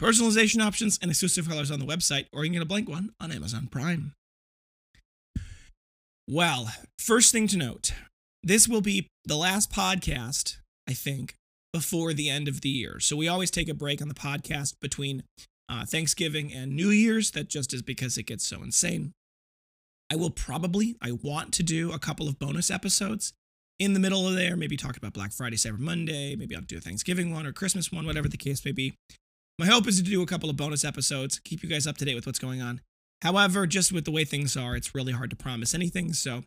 personalization options, and exclusive colors on the website, or you can get a blank one on Amazon Prime. Well, first thing to note this will be the last podcast, I think, before the end of the year. So we always take a break on the podcast between uh, Thanksgiving and New Year's. That just is because it gets so insane. I will probably, I want to do a couple of bonus episodes in the middle of there, maybe talk about Black Friday, Cyber Monday, maybe I'll do a Thanksgiving one or Christmas one, whatever the case may be. My hope is to do a couple of bonus episodes, keep you guys up to date with what's going on. However, just with the way things are, it's really hard to promise anything. So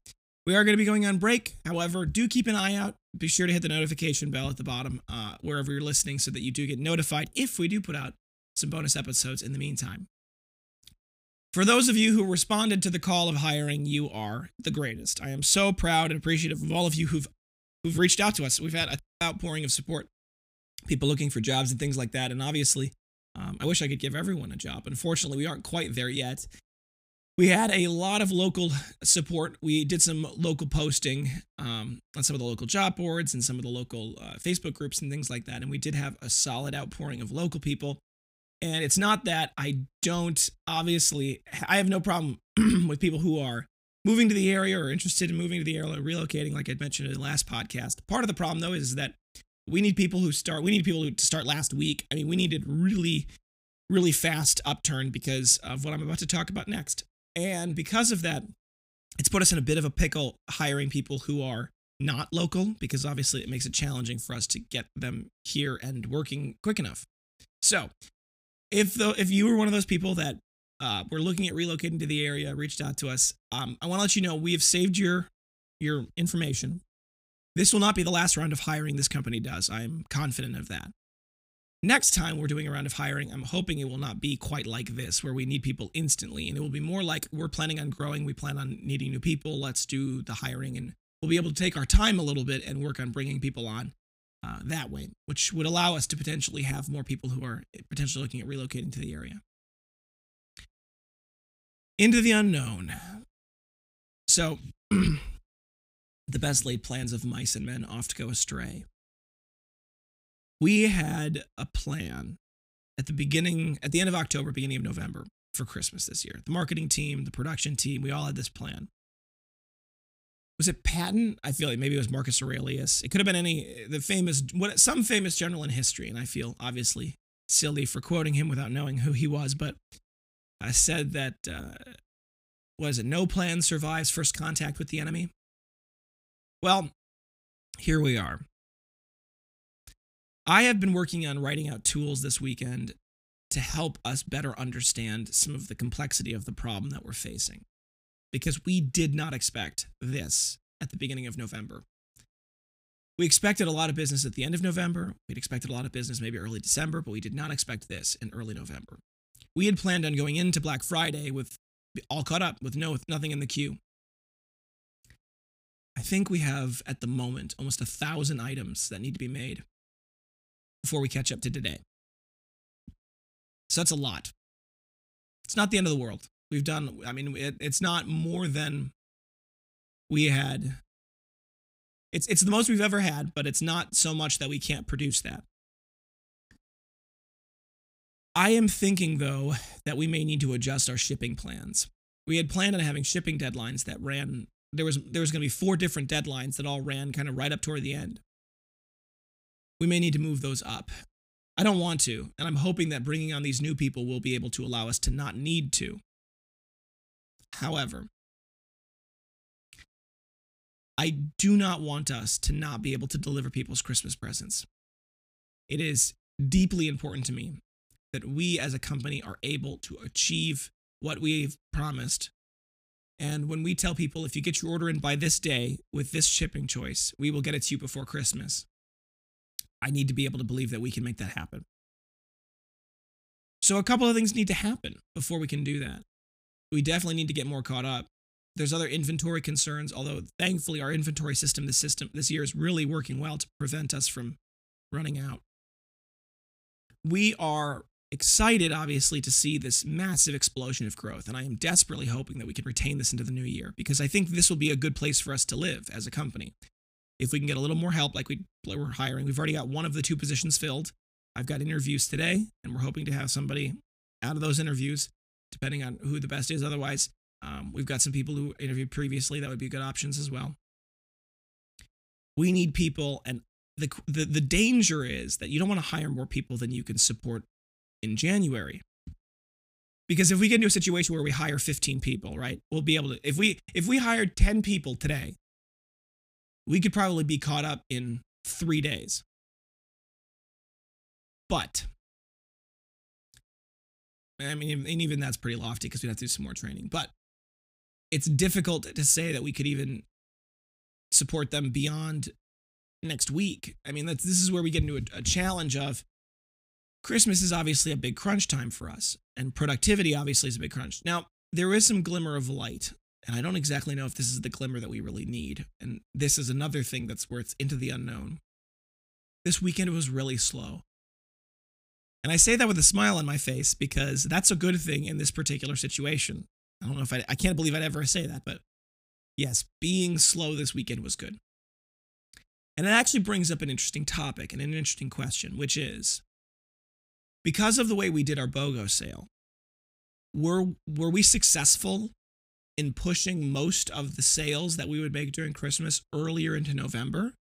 we are going to be going on break. However, do keep an eye out. Be sure to hit the notification bell at the bottom uh, wherever you're listening so that you do get notified if we do put out some bonus episodes in the meantime. For those of you who responded to the call of hiring, you are the greatest. I am so proud and appreciative of all of you who've who've reached out to us. We've had an outpouring of support, people looking for jobs and things like that. And obviously, um, I wish I could give everyone a job. Unfortunately, we aren't quite there yet. We had a lot of local support. We did some local posting um, on some of the local job boards and some of the local uh, Facebook groups and things like that. And we did have a solid outpouring of local people. And it's not that I don't, obviously, I have no problem with people who are moving to the area or interested in moving to the area, relocating, like I mentioned in the last podcast. Part of the problem, though, is that we need people who start, we need people to start last week. I mean, we needed really, really fast upturn because of what I'm about to talk about next. And because of that, it's put us in a bit of a pickle hiring people who are not local because obviously it makes it challenging for us to get them here and working quick enough. So, if though if you were one of those people that uh, were looking at relocating to the area, reached out to us, um, I want to let you know we have saved your your information. This will not be the last round of hiring this company does. I am confident of that. Next time we're doing a round of hiring, I'm hoping it will not be quite like this, where we need people instantly. And it will be more like we're planning on growing, we plan on needing new people, let's do the hiring. And we'll be able to take our time a little bit and work on bringing people on uh, that way, which would allow us to potentially have more people who are potentially looking at relocating to the area. Into the unknown. So, the best laid plans of mice and men oft go astray we had a plan at the beginning, at the end of October, beginning of November for Christmas this year. The marketing team, the production team, we all had this plan. Was it Patton? I feel like maybe it was Marcus Aurelius. It could have been any the famous what some famous general in history, and I feel obviously silly for quoting him without knowing who he was, but I said that uh, was it no plan survives first contact with the enemy. Well, here we are. I have been working on writing out tools this weekend to help us better understand some of the complexity of the problem that we're facing. Because we did not expect this at the beginning of November. We expected a lot of business at the end of November. We'd expected a lot of business maybe early December, but we did not expect this in early November. We had planned on going into Black Friday with all caught up with no nothing in the queue. I think we have at the moment almost a thousand items that need to be made before we catch up to today. So that's a lot. It's not the end of the world. We've done, I mean, it, it's not more than we had. It's, it's the most we've ever had, but it's not so much that we can't produce that. I am thinking, though, that we may need to adjust our shipping plans. We had planned on having shipping deadlines that ran, there was, there was going to be four different deadlines that all ran kind of right up toward the end we may need to move those up. I don't want to, and I'm hoping that bringing on these new people will be able to allow us to not need to. However, I do not want us to not be able to deliver people's Christmas presents. It is deeply important to me that we as a company are able to achieve what we've promised. And when we tell people, if you get your order in by this day with this shipping choice, we will get it to you before Christmas. I need to be able to believe that we can make that happen. So a couple of things need to happen before we can do that. We definitely need to get more caught up. There's other inventory concerns, although thankfully our inventory system this system this year is really working well to prevent us from running out. We are excited, obviously, to see this massive explosion of growth. And I am desperately hoping that we can retain this into the new year because I think this will be a good place for us to live as a company. If we can get a little more help, like we, we're hiring, we've already got one of the two positions filled. I've got interviews today, and we're hoping to have somebody out of those interviews, depending on who the best is. Otherwise, um, we've got some people who interviewed previously that would be good options as well. We need people, and the, the, the danger is that you don't want to hire more people than you can support in January. Because if we get into a situation where we hire 15 people, right, we'll be able to if we if we hired 10 people today, we could probably be caught up in 3 days. But I mean, and even that's pretty lofty because we'd have to do some more training. But it's difficult to say that we could even support them beyond next week. I mean, that's, this is where we get into a, a challenge of Christmas is obviously a big crunch time for us, and productivity obviously is a big crunch. Now, there is some glimmer of light, and I don't exactly know if this is the glimmer that we really need. And this is another thing that's it's into the unknown. This weekend was really slow. And I say that with a smile on my face because that's a good thing in this particular situation. I don't know if I, I can't believe I'd ever say that, but yes, being slow this weekend was good. And it actually brings up an interesting topic and an interesting question, which is because of the way we did our BOGO sale, were, were we successful in pushing most of the sales that we would make during Christmas earlier into November?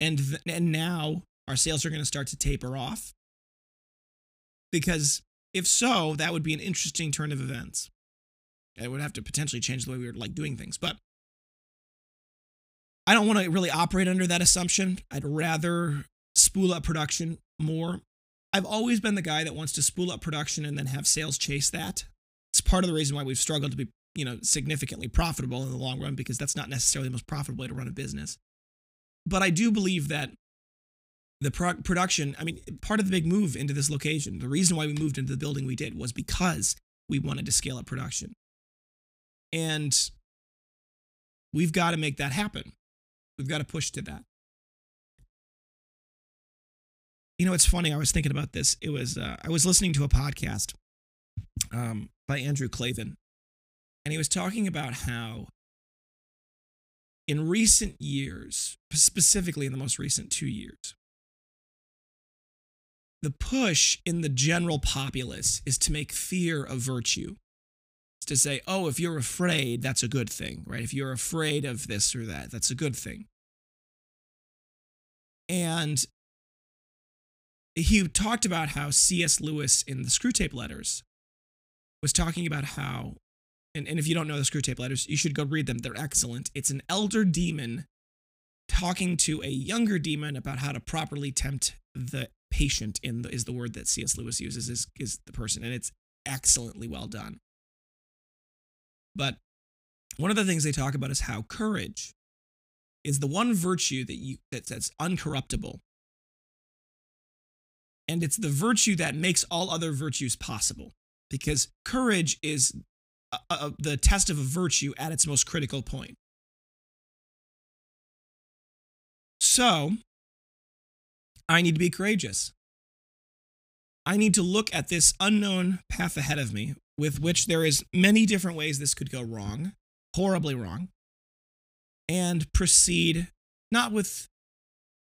And, th- and now our sales are going to start to taper off? Because if so, that would be an interesting turn of events. It would have to potentially change the way we were like doing things. But I don't want to really operate under that assumption. I'd rather spool up production more. I've always been the guy that wants to spool up production and then have sales chase that. It's part of the reason why we've struggled to be, you know, significantly profitable in the long run because that's not necessarily the most profitable way to run a business. But I do believe that the pro- production, I mean, part of the big move into this location, the reason why we moved into the building we did was because we wanted to scale up production. And we've got to make that happen. We've got to push to that. You know, it's funny. I was thinking about this. It was uh, I was listening to a podcast um, by Andrew Klavan, and he was talking about how in recent years, specifically in the most recent two years, the push in the general populace is to make fear a virtue. It's to say, oh, if you're afraid, that's a good thing, right? If you're afraid of this or that, that's a good thing. And he talked about how C.S. Lewis in the Screwtape Letters was talking about how, and, and if you don't know the Screwtape Letters, you should go read them. They're excellent. It's an elder demon talking to a younger demon about how to properly tempt the patient in the, is the word that C.S. Lewis uses is, is the person, and it's excellently well done. But one of the things they talk about is how courage is the one virtue that you that, that's uncorruptible. And it's the virtue that makes all other virtues possible because courage is a, a, the test of a virtue at its most critical point. So, I need to be courageous. I need to look at this unknown path ahead of me, with which there is many different ways this could go wrong, horribly wrong, and proceed not with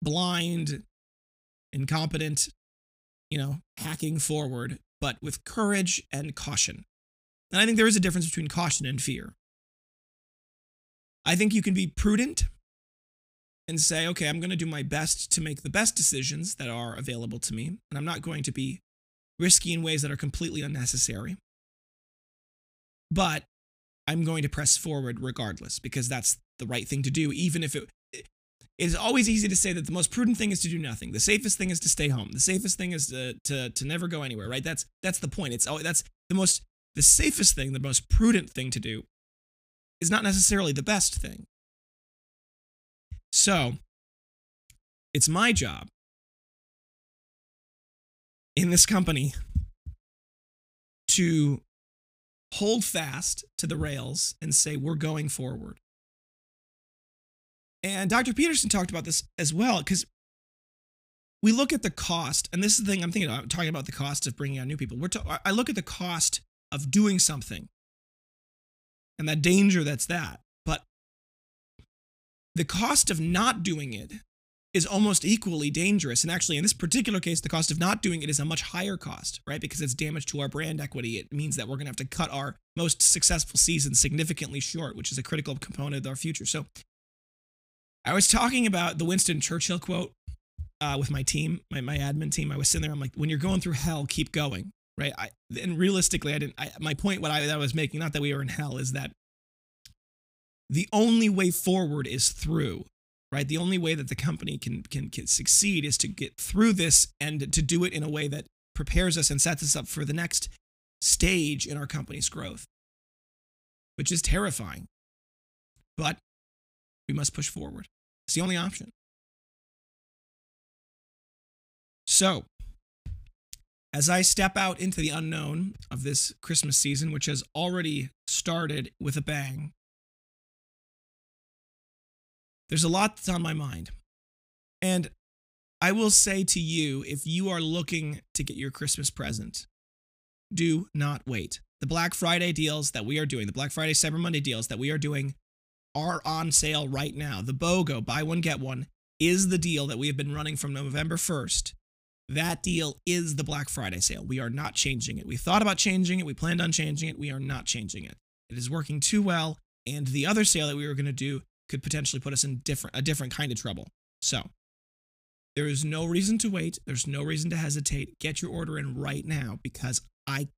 blind, incompetent, you know, hacking forward, but with courage and caution. And I think there is a difference between caution and fear. I think you can be prudent and say, okay, I'm going to do my best to make the best decisions that are available to me, and I'm not going to be risky in ways that are completely unnecessary. But I'm going to press forward regardless because that's the right thing to do, even if it. It is always easy to say that the most prudent thing is to do nothing. The safest thing is to stay home. The safest thing is to to, to never go anywhere. Right? That's that's the point. It's oh, that's the most the safest thing, the most prudent thing to do, is not necessarily the best thing. So, it's my job in this company to hold fast to the rails and say, we're going forward. And Dr. Peterson talked about this as well, because we look at the cost, and this is the thing I'm thinking I'm talking about the cost of bringing on new people. We're I look at the cost of doing something and that danger that's that. But the cost of not doing it is almost equally dangerous. And actually, in this particular case, the cost of not doing it is a much higher cost, right? Because it's damage to our brand equity. It means that we're going to have to cut our most successful season significantly short, which is a critical component of our future. So I was talking about the Winston Churchill quote uh, with my team, my, my admin team. I was sitting there, I'm like, when you're going through hell, keep going, right? I, and realistically, I didn't, I, my point, what I, I was making, not that we were in hell, is that the only way forward is through right the only way that the company can, can can succeed is to get through this and to do it in a way that prepares us and sets us up for the next stage in our company's growth which is terrifying but we must push forward it's the only option so as I step out into the unknown of this Christmas season, which has already started with a bang, there's a lot that's on my mind. And I will say to you if you are looking to get your Christmas present, do not wait. The Black Friday deals that we are doing, the Black Friday Cyber Monday deals that we are doing, are on sale right now. The BOGO, buy one, get one, is the deal that we have been running from November 1st. That deal is the Black Friday sale. We are not changing it. We thought about changing it. We planned on changing it. We are not changing it. It is working too well. And the other sale that we were going to do could potentially put us in different a different kind of trouble. So there is no reason to wait. There's no reason to hesitate. Get your order in right now because I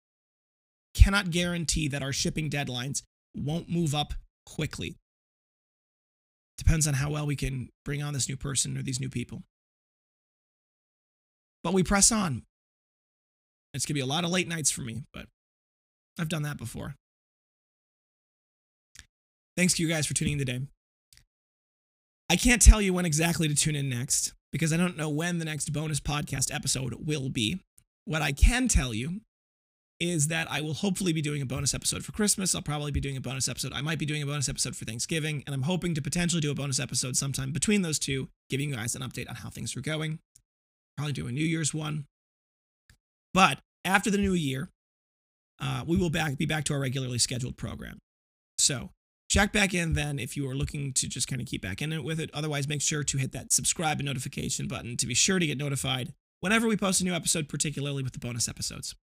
cannot guarantee that our shipping deadlines won't move up quickly. Depends on how well we can bring on this new person or these new people. But we press on. It's going to be a lot of late nights for me, but I've done that before. Thanks to you guys for tuning in today. I can't tell you when exactly to tune in next because I don't know when the next bonus podcast episode will be. What I can tell you is that I will hopefully be doing a bonus episode for Christmas. I'll probably be doing a bonus episode. I might be doing a bonus episode for Thanksgiving, and I'm hoping to potentially do a bonus episode sometime between those two, giving you guys an update on how things are going. Probably do a New Year's one. But after the new year, uh, we will back, be back to our regularly scheduled program. So Check back in then if you are looking to just kind of keep back in it with it. Otherwise, make sure to hit that subscribe and notification button to be sure to get notified whenever we post a new episode, particularly with the bonus episodes.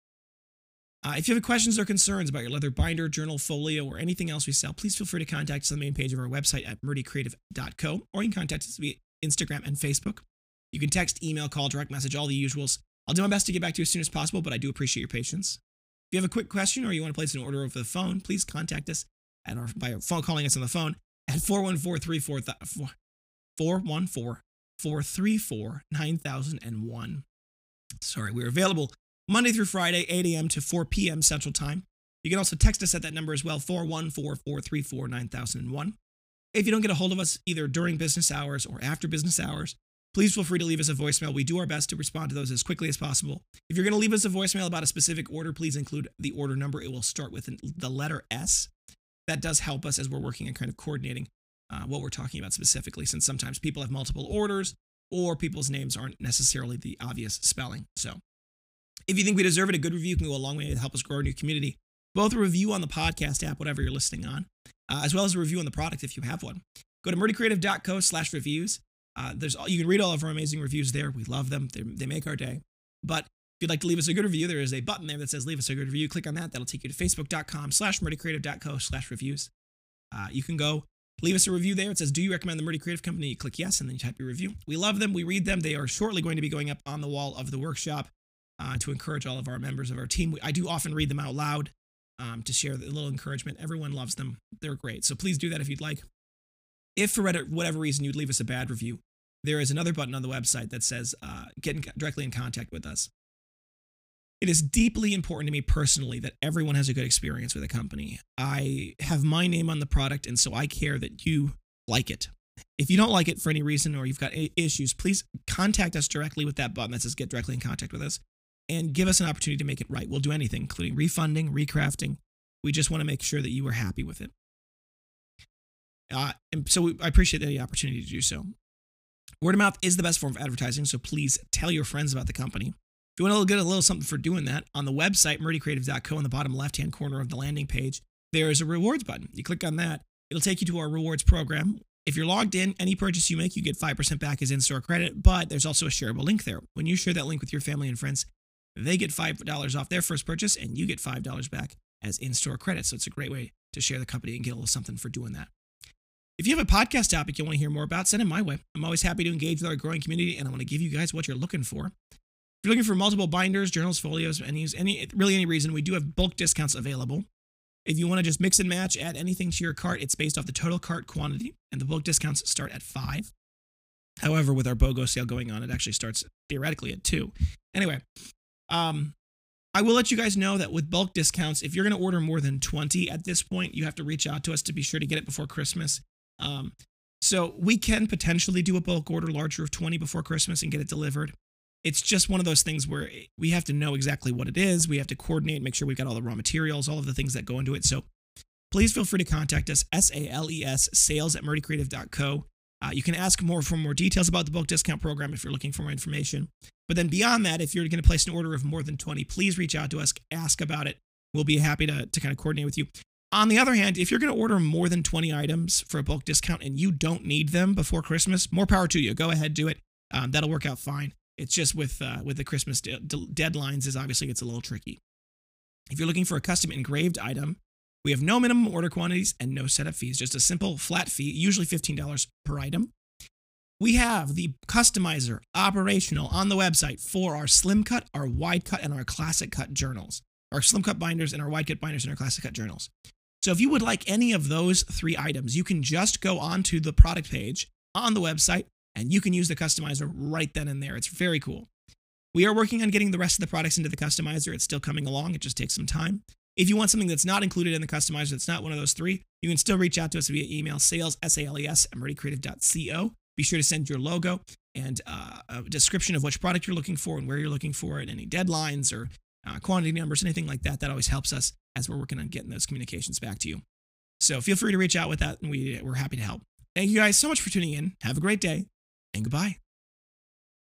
Uh, if you have questions or concerns about your leather binder, journal, folio, or anything else we sell, please feel free to contact us on the main page of our website at murdycreative.co, or you can contact us via Instagram and Facebook. You can text, email, call, direct message, all the usuals. I'll do my best to get back to you as soon as possible, but I do appreciate your patience. If you have a quick question or you want to place an order over the phone, please contact us at our, by phone calling us on the phone at 414 434 9001. Sorry, we're available Monday through Friday, 8 a.m. to 4 p.m. Central Time. You can also text us at that number as well, 414 434 9001. If you don't get a hold of us either during business hours or after business hours, please feel free to leave us a voicemail. We do our best to respond to those as quickly as possible. If you're going to leave us a voicemail about a specific order, please include the order number. It will start with the letter S that does help us as we're working on kind of coordinating uh, what we're talking about specifically, since sometimes people have multiple orders or people's names aren't necessarily the obvious spelling. So if you think we deserve it, a good review can go a long way to help us grow our new community. Both a review on the podcast app, whatever you're listening on, uh, as well as a review on the product if you have one. Go to murdycreative.co slash reviews. Uh, there's you can read all of our amazing reviews there. We love them. They, they make our day. But if you'd like to leave us a good review, there is a button there that says leave us a good review. Click on that. That'll take you to facebook.com slash murdycreative.co slash reviews. Uh, you can go leave us a review there. It says, do you recommend the Murdy Creative Company? You click yes, and then you type your review. We love them. We read them. They are shortly going to be going up on the wall of the workshop uh, to encourage all of our members of our team. I do often read them out loud um, to share a little encouragement. Everyone loves them. They're great. So please do that if you'd like. If for whatever reason you'd leave us a bad review, there is another button on the website that says uh, get in, directly in contact with us. It is deeply important to me personally that everyone has a good experience with a company. I have my name on the product, and so I care that you like it. If you don't like it for any reason or you've got issues, please contact us directly with that button that says get directly in contact with us. And give us an opportunity to make it right. We'll do anything, including refunding, recrafting. We just want to make sure that you are happy with it. Uh, and so we, I appreciate the opportunity to do so. Word of mouth is the best form of advertising, so please tell your friends about the company. If you want to get a little something for doing that, on the website, murdycreative.co, in the bottom left hand corner of the landing page, there is a rewards button. You click on that, it'll take you to our rewards program. If you're logged in, any purchase you make, you get 5% back as in store credit, but there's also a shareable link there. When you share that link with your family and friends, they get $5 off their first purchase and you get $5 back as in store credit. So it's a great way to share the company and get a little something for doing that. If you have a podcast topic you want to hear more about, send it my way. I'm always happy to engage with our growing community and I want to give you guys what you're looking for. If you're looking for multiple binders, journals, folios, any, any really any reason, we do have bulk discounts available. If you want to just mix and match, add anything to your cart, it's based off the total cart quantity, and the bulk discounts start at five. However, with our BOGO sale going on, it actually starts theoretically at two. Anyway, um, I will let you guys know that with bulk discounts, if you're going to order more than 20 at this point, you have to reach out to us to be sure to get it before Christmas. Um, so we can potentially do a bulk order larger of 20 before Christmas and get it delivered. It's just one of those things where we have to know exactly what it is. We have to coordinate, make sure we've got all the raw materials, all of the things that go into it. So please feel free to contact us, S A L E S, sales at murdycreative.co. Uh, you can ask more for more details about the bulk discount program if you're looking for more information. But then beyond that, if you're going to place an order of more than 20, please reach out to us, ask about it. We'll be happy to, to kind of coordinate with you. On the other hand, if you're going to order more than 20 items for a bulk discount and you don't need them before Christmas, more power to you. Go ahead, do it. Um, that'll work out fine. It's just with uh, with the Christmas de- de- deadlines is obviously it's a little tricky. If you're looking for a custom engraved item, we have no minimum order quantities and no setup fees, just a simple flat fee, usually $15 per item. We have the customizer operational on the website for our slim cut, our wide cut, and our classic cut journals. Our slim cut binders and our wide cut binders and our classic cut journals. So if you would like any of those three items, you can just go onto the product page on the website and you can use the customizer right then and there. It's very cool. We are working on getting the rest of the products into the customizer. It's still coming along. It just takes some time. If you want something that's not included in the customizer, that's not one of those three, you can still reach out to us via email, sales, S-A-L-E-S, at. Be sure to send your logo and uh, a description of which product you're looking for and where you're looking for it, any deadlines or uh, quantity numbers, anything like that. That always helps us as we're working on getting those communications back to you. So feel free to reach out with that, and we, we're happy to help. Thank you guys so much for tuning in. Have a great day, and goodbye.